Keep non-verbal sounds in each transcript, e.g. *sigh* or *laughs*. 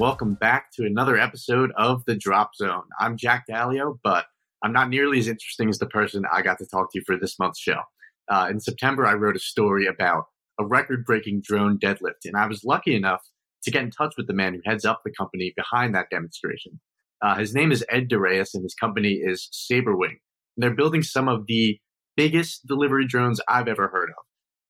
Welcome back to another episode of The Drop Zone. I'm Jack Daleo, but I'm not nearly as interesting as the person I got to talk to for this month's show. Uh, in September, I wrote a story about a record breaking drone deadlift, and I was lucky enough to get in touch with the man who heads up the company behind that demonstration. Uh, his name is Ed De Reyes, and his company is Sabrewing. And they're building some of the biggest delivery drones I've ever heard of.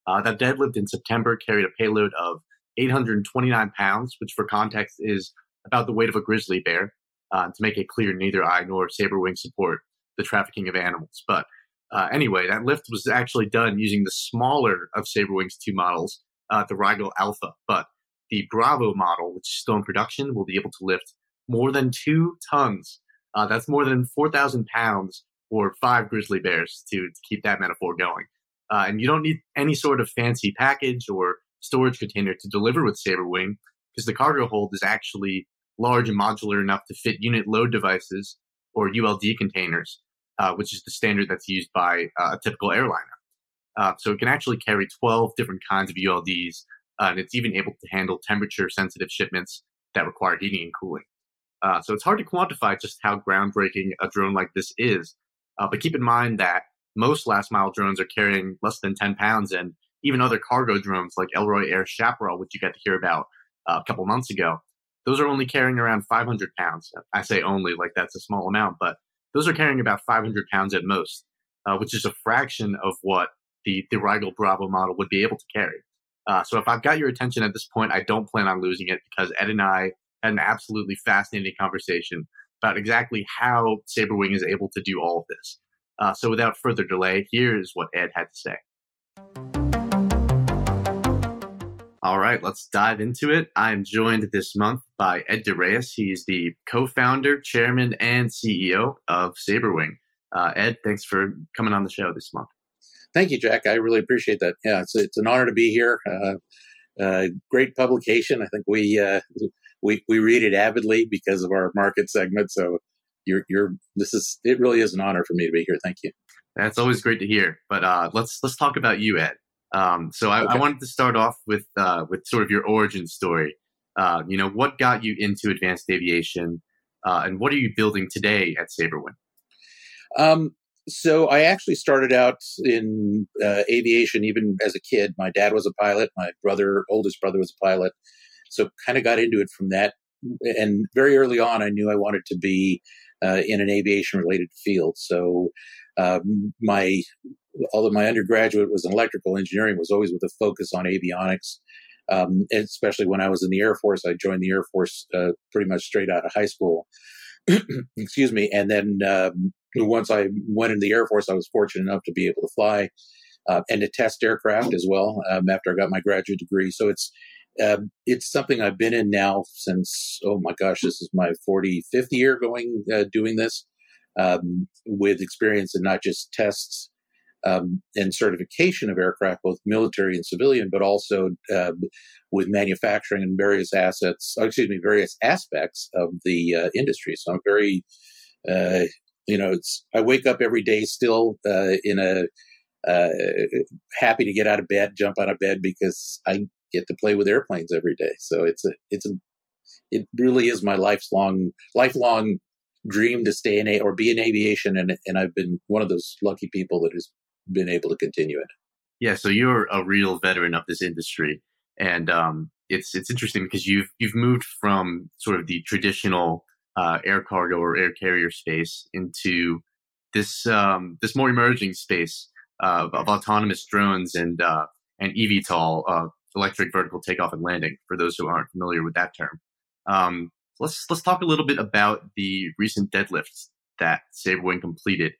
Uh, that deadlift in September carried a payload of 829 pounds, which for context is about the weight of a grizzly bear. Uh, to make it clear, neither I nor Sabrewing support the trafficking of animals. But uh, anyway, that lift was actually done using the smaller of Sabrewing's two models, uh, the Rigel Alpha. But the Bravo model, which is still in production, will be able to lift more than two tons. Uh, that's more than 4,000 pounds for five grizzly bears to, to keep that metaphor going. Uh, and you don't need any sort of fancy package or storage container to deliver with Sabrewing because the cargo hold is actually large and modular enough to fit unit load devices or ULD containers, uh, which is the standard that's used by uh, a typical airliner. Uh, so it can actually carry 12 different kinds of ULDs, uh, and it's even able to handle temperature sensitive shipments that require heating and cooling. Uh, so it's hard to quantify just how groundbreaking a drone like this is, uh, but keep in mind that most last mile drones are carrying less than 10 pounds, and even other cargo drones like Elroy Air Chaparral, which you got to hear about a couple months ago, those are only carrying around 500 pounds. I say only like that's a small amount, but those are carrying about 500 pounds at most, uh, which is a fraction of what the, the Rigel Bravo model would be able to carry. Uh, so if I've got your attention at this point, I don't plan on losing it because Ed and I had an absolutely fascinating conversation about exactly how Sabrewing is able to do all of this. Uh, so without further delay, here's what Ed had to say. All right, let's dive into it. I'm joined this month by Ed De Reyes. He's the co-founder, chairman, and CEO of Sabrewing. Uh, Ed, thanks for coming on the show this month. Thank you, Jack. I really appreciate that. Yeah, it's it's an honor to be here. Uh, uh, great publication. I think we uh, we we read it avidly because of our market segment. So you're you're this is it really is an honor for me to be here. Thank you. That's always great to hear. But uh, let's let's talk about you, Ed. Um, so I, okay. I, wanted to start off with uh, with sort of your origin story. Uh, you know, what got you into advanced aviation, uh, and what are you building today at Sabrewing? Um, so I actually started out in uh, aviation even as a kid. My dad was a pilot. My brother, oldest brother, was a pilot. So kind of got into it from that. And very early on, I knew I wanted to be uh, in an aviation related field. So um, my although my undergraduate was in electrical engineering, was always with a focus on avionics. Um, especially when I was in the Air Force, I joined the Air Force uh, pretty much straight out of high school. *clears throat* Excuse me. And then um, once I went in the Air Force, I was fortunate enough to be able to fly uh, and to test aircraft as well um, after I got my graduate degree. So it's uh, it's something I've been in now since oh my gosh, this is my 45th year going uh, doing this um, with experience in not just tests um, and certification of aircraft, both military and civilian, but also uh, with manufacturing and various assets, oh, excuse me, various aspects of the uh, industry. So I'm very, uh, you know, it's, I wake up every day still uh, in a, uh, happy to get out of bed, jump out of bed because I get to play with airplanes every day. So it's a, it's a, it really is my lifelong, lifelong dream to stay in a or be in aviation and and I've been one of those lucky people that has been able to continue it. Yeah, so you're a real veteran of this industry, and um, it's it's interesting because you've you've moved from sort of the traditional uh, air cargo or air carrier space into this um, this more emerging space uh, of autonomous drones and uh, and eVTOL, uh, electric vertical takeoff and landing. For those who aren't familiar with that term, um, let's let's talk a little bit about the recent deadlifts that Sabrewing completed.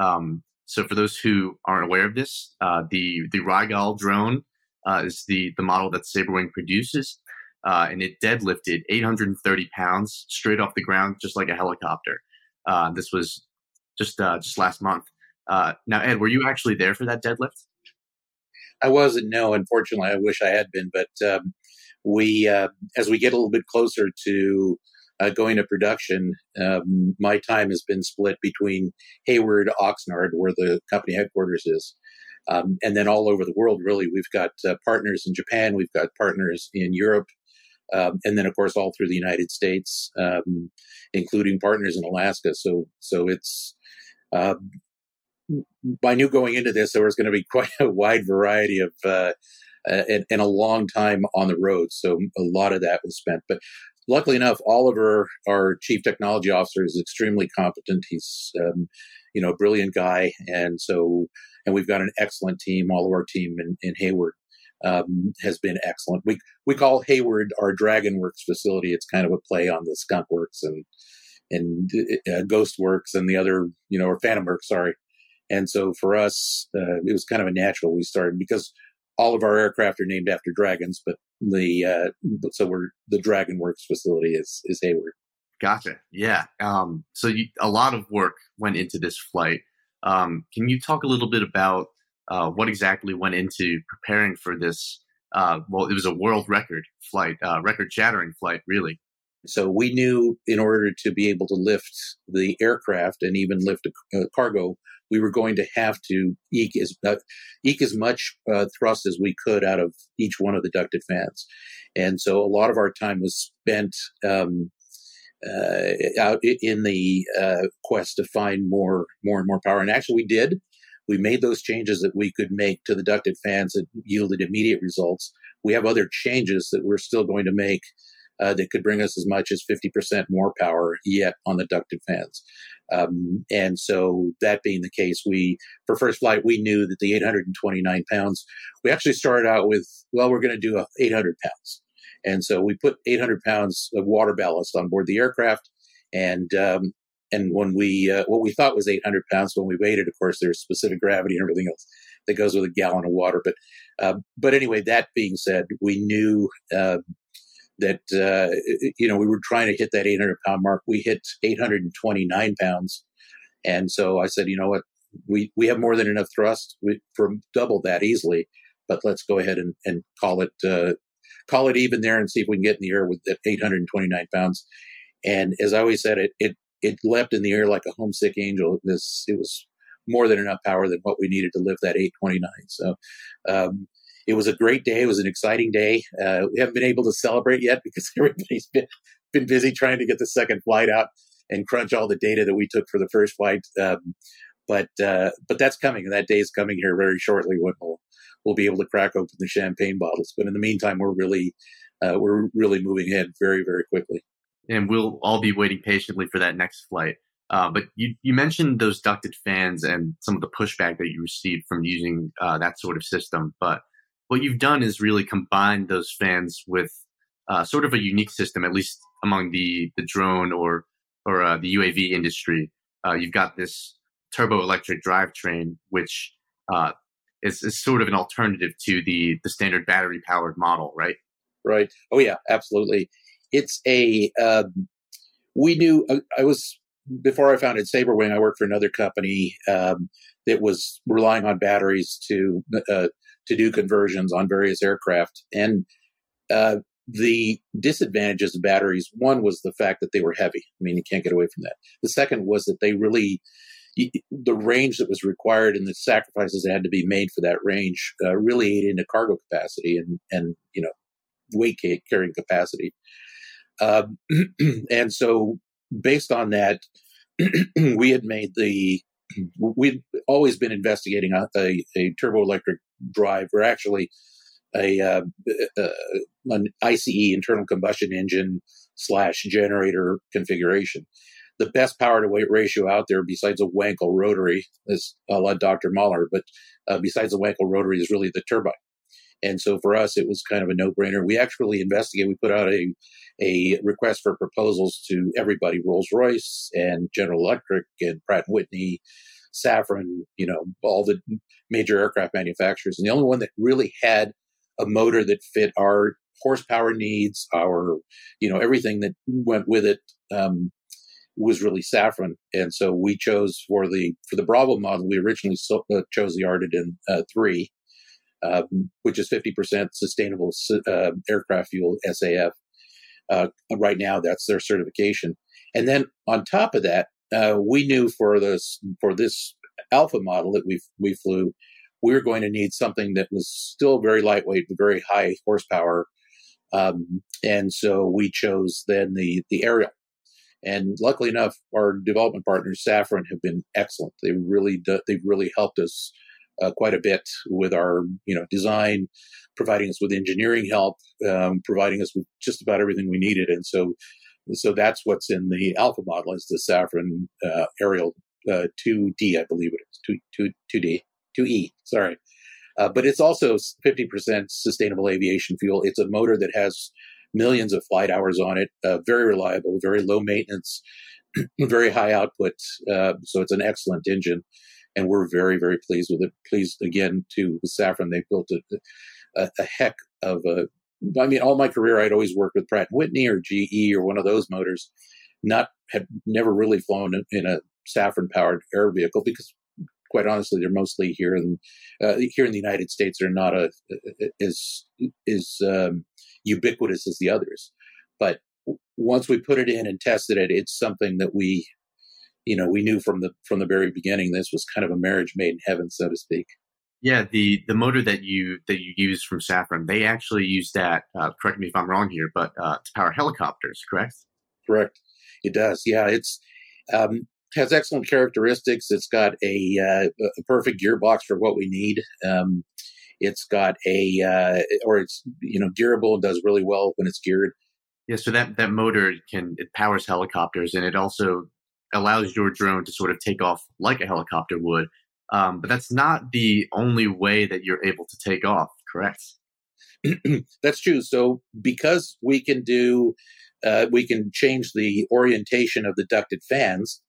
Um, so for those who aren't aware of this, uh, the the Rigel drone uh, is the the model that Sabrewing produces, uh, and it deadlifted 830 pounds straight off the ground, just like a helicopter. Uh, this was just uh, just last month. Uh, now, Ed, were you actually there for that deadlift? I wasn't. No, unfortunately, I wish I had been. But um, we, as we get a little bit closer to uh, going to production, um, my time has been split between Hayward, Oxnard, where the company headquarters is, um, and then all over the world. Really, we've got uh, partners in Japan, we've got partners in Europe, um, and then of course all through the United States, um, including partners in Alaska. So so it's. Uh, I knew going into this there was going to be *laughs* quite a wide variety of uh, and, and, a long time on the road. So a lot of that was spent. But luckily enough, Oliver, our chief technology officer, is extremely competent. He's um, you know a brilliant guy, and so and we've got an excellent team. All of our team in, in Hayward um, has been excellent. We we call Hayward our Dragon Works facility. It's kind of a play on the Skunk Works and and uh, Ghost Works and the other, you know, or Phantom Works. Sorry. And so for us, uh, it was kind of a natural we started because all of our aircraft are named after dragons, but the uh, so we're the Dragon Works facility is is Hayward. Gotcha. Yeah. Um, so you, a lot of work went into this flight. Um, can you talk a little bit about uh, what exactly went into preparing for this. Uh, well, it was a world record flight, uh, record shattering flight, really. So we knew in order to be able to lift the aircraft and even lift a, a cargo, we were going to have to eke as, uh, eke as much uh, thrust as we could out of each one of the ducted fans. And so a lot of our time was spent um, uh, out in the uh, quest to find more, more and more power. And actually, we did we made those changes that we could make to the ducted fans that yielded immediate results. We have other changes that we're still going to make uh, that could bring us as much as 50% more power yet on the ducted fans. Um, and so that being the case, we, for first flight, we knew that the 829 pounds, we actually started out with, well, we're going to do 800 pounds. And so we put 800 pounds of water ballast on board the aircraft. And um, and when we uh, what we thought was 800 pounds when we weighed it, of course, there's specific gravity and everything else that goes with a gallon of water. But uh, but anyway, that being said, we knew uh, that uh, you know we were trying to hit that 800 pound mark. We hit 829 pounds, and so I said, you know what, we we have more than enough thrust we, for double that easily. But let's go ahead and, and call it uh, call it even there and see if we can get in the air with that 829 pounds. And as I always said, it, it it leapt in the air like a homesick angel. Was, it was more than enough power than what we needed to lift that 829. So, um, it was a great day. It was an exciting day. Uh, we haven't been able to celebrate yet because *laughs* everybody's been, been busy trying to get the second flight out and crunch all the data that we took for the first flight. Um, but uh, but that's coming, and that day is coming here very shortly when we'll we'll be able to crack open the champagne bottles. But in the meantime, we're really uh, we're really moving ahead very very quickly and we'll all be waiting patiently for that next flight. Uh, but you, you mentioned those ducted fans and some of the pushback that you received from using uh, that sort of system. But what you've done is really combined those fans with uh, sort of a unique system, at least among the, the drone or or uh, the UAV industry. Uh, you've got this turbo electric drivetrain, which uh, is, is sort of an alternative to the the standard battery powered model, right? Right. Oh yeah, absolutely it's a um, we knew uh, I was before I founded Sabrewing. I worked for another company um, that was relying on batteries to uh, to do conversions on various aircraft, and uh, the disadvantages of batteries. One was the fact that they were heavy. I mean, you can't get away from that. The second was that they really the range that was required and the sacrifices that had to be made for that range uh, really ate into cargo capacity and and you know weight carrying capacity. Um, *clears throat* and so, based on that, *clears throat* we had made the we'd always been investigating a, a, a turbo electric drive, or actually a uh, uh, an ICE internal combustion engine slash generator configuration. The best power to weight ratio out there, besides a Wankel rotary, is a Dr. Mahler, but uh, besides the Wankel rotary, is really the turbine. And so for us, it was kind of a no brainer. We actually investigated, we put out a, a request for proposals to everybody, Rolls Royce and General Electric and Pratt Whitney, Safran, you know, all the major aircraft manufacturers. And the only one that really had a motor that fit our horsepower needs, our, you know, everything that went with it, um, was really Safran. And so we chose for the, for the Bravo model, we originally so, uh, chose the Ardiden uh, 3 um, which is 50% sustainable uh, aircraft fuel SAF. Uh, right now, that's their certification. And then on top of that, uh, we knew for this for this alpha model that we we flew, we were going to need something that was still very lightweight, but very high horsepower, Um, and so we chose then the the Arriel. And luckily enough, our development partners, Safran, have been excellent. They really they've really helped us uh, quite a bit with our you know design, providing us with engineering help, um, providing us with just about everything we needed. And so so that's what's in the alpha model is the Safran uh, uh, 2D, I believe it is 2, 2, 2D, 2E. Sorry. Uh, but it's also 50% sustainable aviation fuel. It's a motor that has millions of flight hours on it, uh, very reliable, very low maintenance, *clears throat* very high output. Uh, so it's an excellent engine. And we're very, very pleased with it. Pleased again to Safran. They built a, a, a heck of a. I mean, all my career, I'd always worked with Pratt and Whitney or GE or one of those motors. Not had never really flown in, a Safran powered air vehicle because quite honestly, they're mostly here in uh, here in the United States. They're not a, as as um, ubiquitous as the others. But once we put it in and tested it, it's something that we, you know, we knew from the from the very beginning. This was kind of a marriage made in heaven, so to speak. Yeah, the the motor that you that you use from Safran, they actually use that. Uh, correct me if I'm wrong here, but uh, to power helicopters, correct? Correct. It does. Yeah, it's um, has excellent characteristics. It's got a, uh, a perfect gearbox for what we need. Um, it's got a, uh, or it's you know gearable and does really well when it's geared. Yeah, so that that motor can it powers helicopters and it also allows your drone to sort of take off like a helicopter would. Um, but that's not the only way that you're able to take off, correct? *clears throat* that's true. So because we can do, uh, we can change the orientation of the ducted fans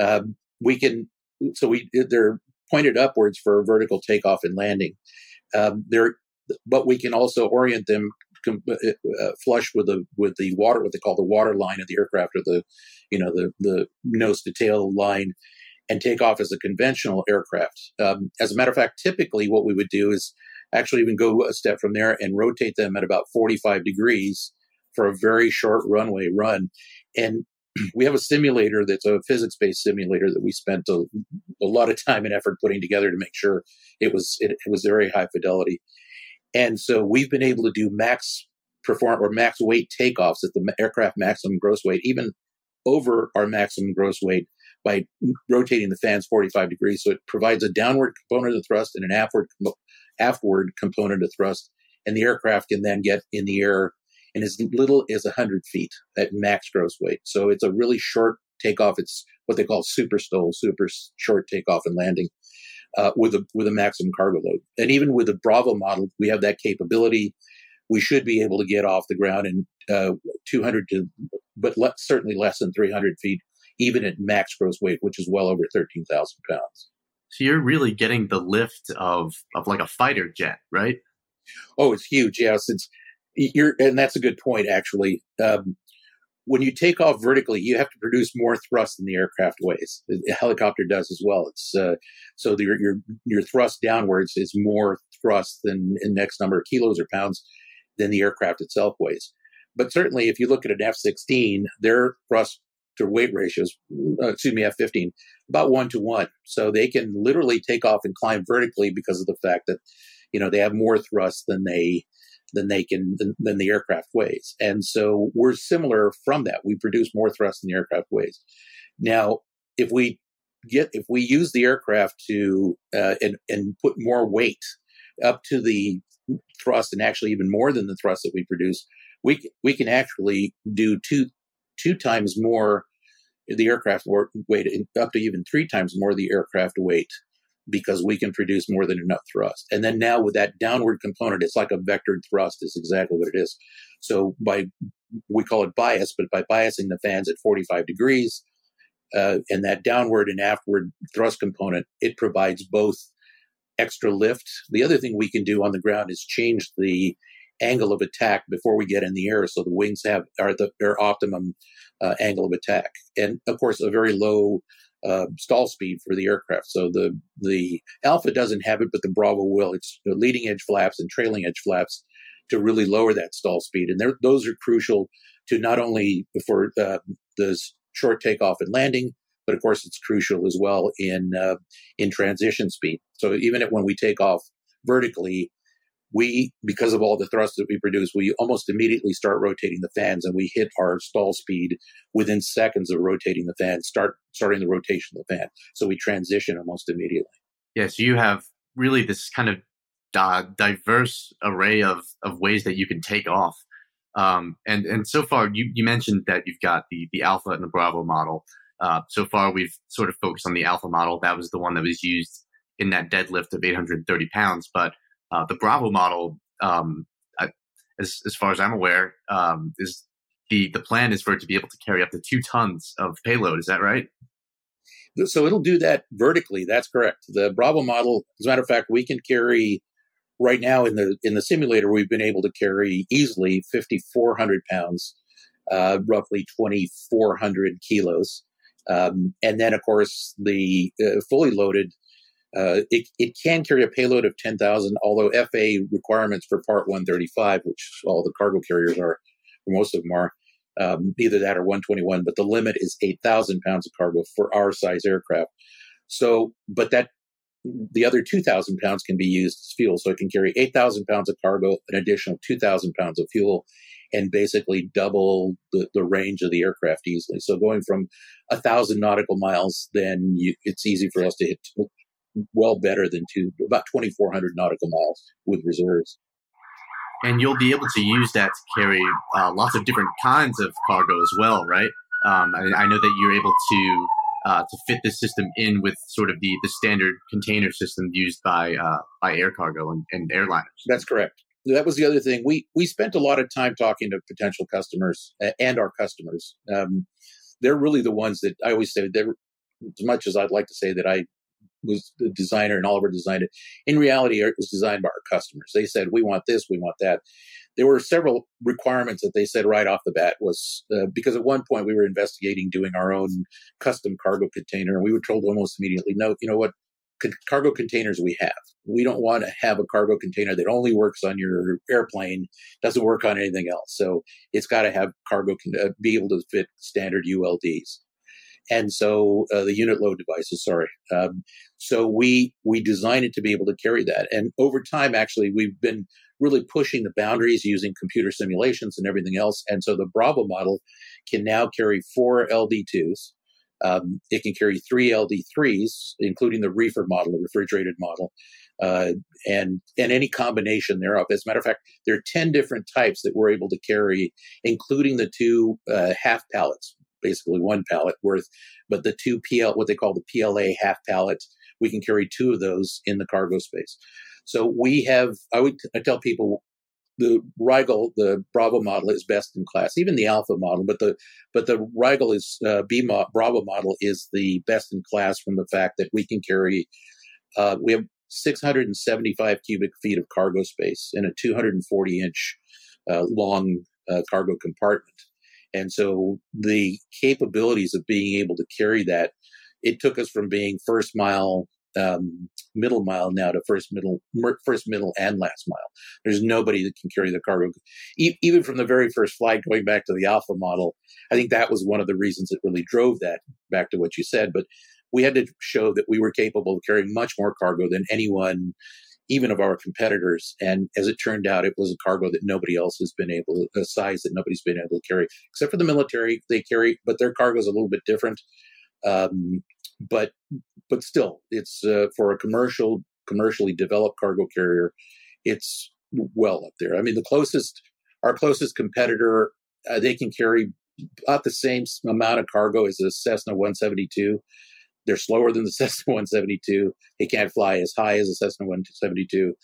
um, we can so we they're pointed upwards for vertical takeoff and landing. Um, they're but we can also orient them com- uh, uh, flush with the with the water what they call the water line of the aircraft or the you know the the nose to tail line and take off as a conventional aircraft. Um, as a matter of fact, typically what we would do is actually even go a step from there and rotate them at about 45 degrees for a very short runway run. And *clears throat* we have a simulator that's a physics based simulator that we spent a, a, lot of time and effort putting together to make sure it was it, it, was very high fidelity and so we've been able to do max perform or max weight takeoffs at the aircraft maximum gross weight even over our maximum gross weight by rotating the fans 45 degrees so it provides a downward component of thrust and an aftward aftward component of thrust and the aircraft can then get in the air in as little as 100 feet at max gross weight. So it's a really short takeoff. It's what they call super STOL, super short takeoff and landing. Uh, with a with a maximum cargo load, and even with the Bravo model, we have that capability. We should be able to get off the ground in uh, 200 to, but le- certainly less than 300 feet, even at max gross weight, which is well over 13,000 pounds. So you're really getting the lift of of like a fighter jet, right? Oh, it's huge. Yes, it's you're, and that's a good point, actually. Um, when you take off vertically, you have to produce more thrust than the aircraft weighs. The helicopter does as well. It's uh, so the, your your thrust downwards is more thrust than in next number of kilos or pounds than the aircraft itself weighs. But certainly, if you look at an F-16, their thrust weight ratios, uh, excuse me, F-15, about one to one. So they can literally take off and climb vertically because of the fact that you know they have more thrust than they than they can than, than, the aircraft weighs. And so we're similar from that. We produce more thrust than the aircraft weighs. Now, if we get if we use the aircraft to uh, and and put more weight up to the thrust and actually even more than the thrust that we produce, we we can actually do two two times more the aircraft weight up to even three times more the aircraft weight because we can produce more than enough thrust. And then now with that downward component, it's like a vectored thrust is exactly what it is. So by, we call it bias, but by biasing the fans at 45 degrees, uh, and that downward and aftward thrust component, it provides both extra lift. The other thing we can do on the ground is change the angle of attack before we get in the air, so the wings have are the their optimum uh, angle of attack, and of course a very low uh, stall speed for the aircraft. So the the Alpha doesn't have it, but the Bravo will. It's the leading edge flaps and trailing edge flaps to really lower that stall speed, and those are crucial to not only for uh, the short takeoff and landing, but of course it's crucial as well in uh, in transition speed. So even when we take off vertically, we, because of all the thrust that we produce, we almost immediately start rotating the fans and we hit our stall speed within seconds of rotating the fan, start starting the rotation of the fan. So we transition almost immediately. Yes, you have really this kind of uh, diverse array of, of ways that you can take off. Um, and and so far, you, you mentioned that you've got the the Alpha and the Bravo model. Uh, so far, we've sort of focused on the Alpha model. That was the one that was used in that deadlift of 830 pounds. But uh, the Bravo model, um, as as far as I'm aware, um, is the the plan is for it to be able to carry up to two tons of payload. Is that right? So it'll do that vertically. That's correct. The Bravo model, as a matter of fact, we can carry right now in the in the simulator. We've been able to carry easily 5,400 pounds, uh, roughly 2,400 kilos, um, and then of course the uh, fully loaded. Uh, it, it can carry a payload of 10,000, although FA requirements for Part 135, which all the cargo carriers are, most of them are, um, either that or 121, but the limit is 8,000 pounds of cargo for our size aircraft. So, but that the other 2,000 pounds can be used as fuel. So it can carry 8,000 pounds of cargo, an additional 2,000 pounds of fuel, and basically double the, the range of the aircraft easily. So going from a thousand nautical miles, then you, it's easy for us to hit well better than two, about 2,400 nautical miles with reserves and you'll be able to use that to carry uh, lots of different kinds of cargo as well, right? Um, I, I, know that you're able to uh, to fit this system in with sort of the the standard container system used by uh, by air cargo and, and airliners. That's correct. That was the other thing. We we spent a lot of time talking to potential customers and our customers. Um, they're really the ones that I always say they're as much as I'd like to say that I was the designer and Oliver designed it. In reality, it was designed by our customers. They said, we want this, we want that. There were several requirements that they said right off the bat was uh, because at one point we were investigating doing our own custom cargo container and we were told almost immediately, no, you know what? cargo containers we have. We don't want to have a cargo container that only works on your airplane, doesn't work on anything else. So it's got to have cargo, con- uh, be able to fit standard ULDs and so uh, the unit load devices. Sorry. Um, so we we designed it to be able to carry that, and over time, actually, we've been really pushing the boundaries using computer simulations and everything else. And so the Bravo model can now carry four LD2s. Um, it can carry three LD3s, including the reefer model, the refrigerated model, uh, and and any combination thereof. As a matter of fact, there are ten different types that we're able to carry, including the two uh, half pallets, basically one pallet worth, but the two PL, what they call the PLA half pallets, we can carry two of those in the cargo space. So we have, I would I tell people the Rigel, the Bravo model is best in class, even the Alpha model, but the but the Rigel is uh, B mo- Bravo model is the best in class from the fact that we can carry. Uh, we have 675 cubic feet of cargo space in a 240 inch uh, long uh, cargo compartment. And so the capabilities of being able to carry that, it took us from being first mile, um, middle mile now to first middle, first middle and last mile. There's nobody that can carry the cargo. E- even from the very first flight, going back to the Alpha model, I think that was one of the reasons that really drove that back to what you said. But we had to show that we were capable of carrying much more cargo than anyone even of our competitors. And as it turned out, it was a cargo that nobody else has been able, a size that nobody's been able to carry, except for the military. They carry, but their cargo is a little bit different. Um, but but still, it's uh, for a commercial, commercially developed cargo carrier. It's well up there. I mean, the closest, our closest competitor, uh, they can carry about the same amount of cargo as a Cessna 172 they're slower than the *laughs* Cessna 172. They can't fly as high as a Cessna 172,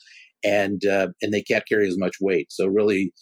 and uh, and they can't carry as much weight. So really,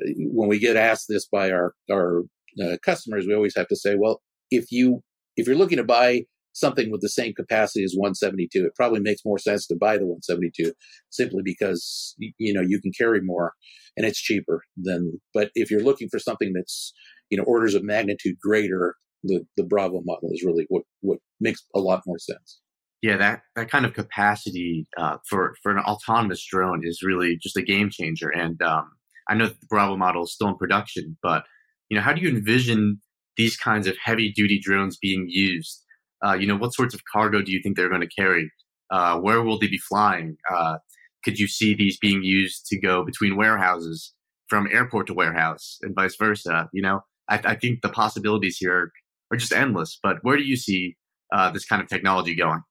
uh, when we get asked this by our our uh, customers, we always have to say, well, if you if you're looking to buy something with the same capacity as 172, it probably makes more sense to buy the 172 simply because you know you can carry more and it's cheaper than. But if you're looking for something that's you know orders of magnitude greater the the Bravo model is really what what makes a lot more sense. Yeah, that that kind of capacity uh, for for an autonomous drone is really just a game changer. And um, I know the Bravo model is still in production, but you know, how do you envision these kinds of heavy duty drones being used? Uh, you know, what sorts of cargo do you think they're going to carry? Uh, where will they be flying? Uh, could you see these being used to go between warehouses from airport to warehouse and vice versa? You know, I, I think the possibilities here are, are, just endless. But where do you see uh, this kind of technology going?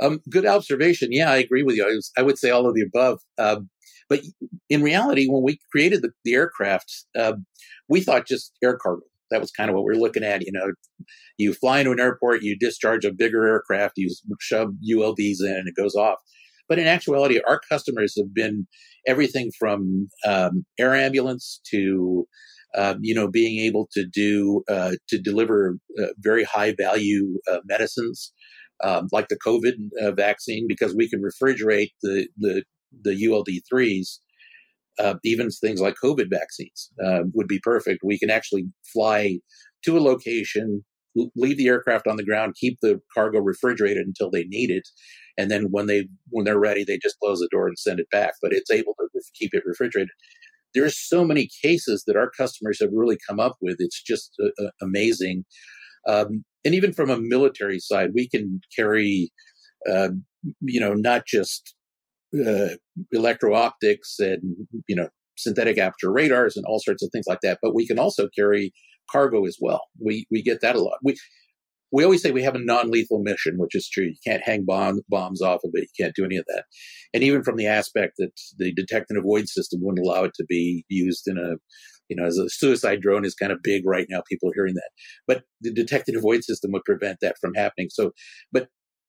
Um, good observation. Yeah, I agree with you. I, was, I would say all of the above. Um, but in reality, when we created the, the aircraft, uh, we thought just air cargo. That was kind of what we are looking at. You know, you fly into an airport, you discharge a bigger aircraft, you shove ULDs in, and it goes off. But in actuality, our customers have been everything from um, air ambulance to um, you know being able to do uh, to deliver uh, very high value uh, medicines um, like the COVID uh, vaccine because we can refrigerate the the the ULD threes. Uh, even things like COVID vaccines uh, would be perfect. We can actually fly to a location, leave the aircraft on the ground, keep the cargo refrigerated until they need it, and then when they when they're ready, they just close the door and send it back. But it's able to keep it refrigerated. There's so many cases that our customers have really come up with. It's just uh, uh amazing. Um, and even from a military side, we can carry, uh, you know, not just uh, electro optics and you know synthetic aperture radars and all sorts of things like that, but we can also carry cargo as well. We we get that a lot. We we always say we have a non-lethal mission, which is true. You can't hang bomb, bombs off of it. You can't do any of that. And even from the aspect that the detect and avoid system wouldn't allow it to be used in a, you know, as a suicide drone is kind of big right now. People are hearing that, but the detect and avoid system would prevent that from happening. So, but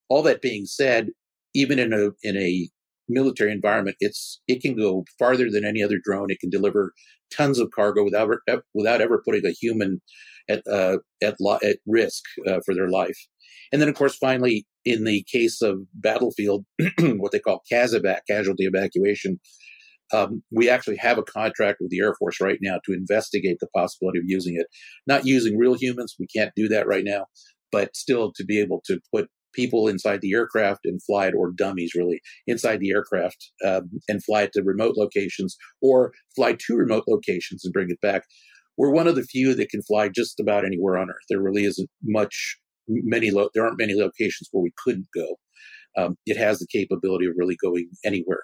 all that being said, even in a in a military environment, it's it can go farther than any other drone. It can deliver tons of cargo without without ever putting a human at uh, at lo- at risk uh, for their life. And then, of course, finally, in the case of battlefield, *clears throat* what they call CASEVAC, casualty evacuation, um, we actually have a contract with the Air Force right now to investigate the possibility of using it. Not using real humans, we can't do that right now, but still to be able to put people inside the aircraft and fly it, or dummies really, inside the aircraft um, and fly it to remote locations or fly to remote locations and bring it back we're one of the few that can fly just about anywhere on Earth. There really isn't much, many, lo- there aren't many locations where we couldn't go. Um, it has the capability of really going anywhere.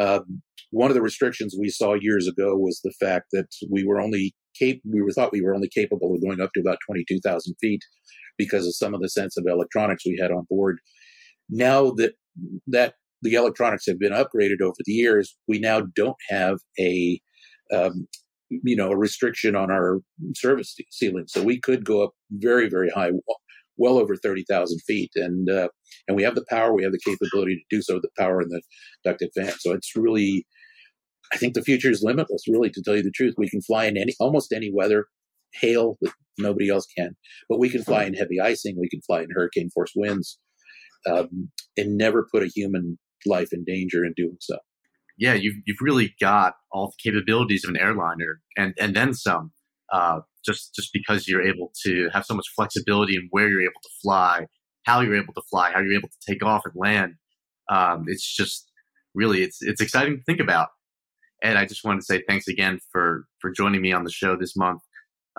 Um, one of the restrictions we saw years ago was the fact that we were only cap- we were thought we were only capable of going up to about 22,000 feet because of some of the sensitive electronics we had on board. Now that that the electronics have been upgraded over the years, we now don't have a um, you know, a restriction on our service ceiling. So we could go up very, very high, well over 30,000 feet. And, uh, and we have the power, we have the capability to do so, the power in the ducted fan. So it's really, I think the future is limitless, really, to tell you the truth. We can fly in any, almost any weather, hail that nobody else can, but we can fly in heavy icing, we can fly in hurricane force winds, um, and never put a human life in danger in doing so yeah, you've you've really got all the capabilities of an airliner and and then some. Uh, just just because you're able to have so much flexibility in where you're able to fly, how you're able to fly, how you're able to take off and land. Um, it's just really it's it's exciting to think about. And I just wanted to say thanks again for for joining me on the show this month.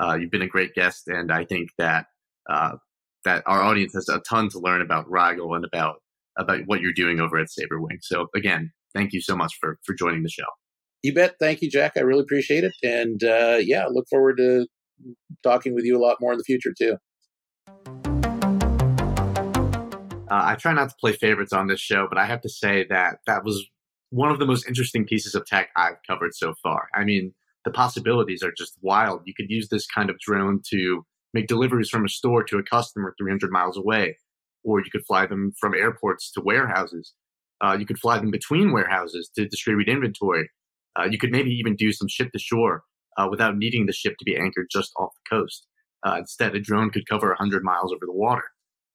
Uh, you've been a great guest, and I think that uh, that our audience has a ton to learn about Rigel and about about what you're doing over at Sabrewing. So again, thank you so much for for joining the show. You bet. Thank you, Jack. I really appreciate it. And uh, yeah, look forward to talking with you a lot more in the future too. Uh, I try not to play favorites on this show, but I have to say that that was one of the most interesting pieces of tech I've covered so far. I mean, the possibilities are just wild. You could use this kind of drone to make deliveries from a store to a customer 300 miles away, or you could fly them from airports to warehouses. Uh, you could fly them between warehouses to distribute inventory. Uh, you could maybe even do some ship to shore uh, without needing the ship to be anchored just off the coast. Uh, instead, a drone could cover 100 miles over the water.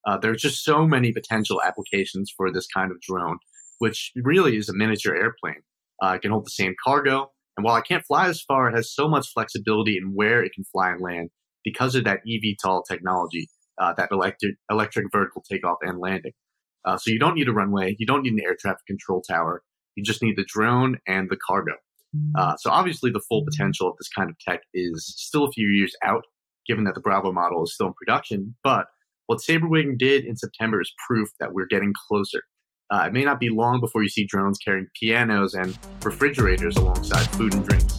Uh, there's just so many potential applications for this kind of drone, which really is a miniature airplane. Uh, it can hold the same cargo, and while it can't fly as far, it has so much flexibility in where it can fly and land because of that eVTOL technology, that electric, electric vertical takeoff and landing. Uh, so you don't need a runway, you don't need an air traffic control tower. You just need the drone and the cargo. Uh, so obviously, the full potential of this kind of tech is still a few years out, given that the Bravo model is still in production. But what Sabrewing did in September is proof that we're getting closer. Uh, it may not be long before you see drones carrying pianos and refrigerators alongside food and drinks.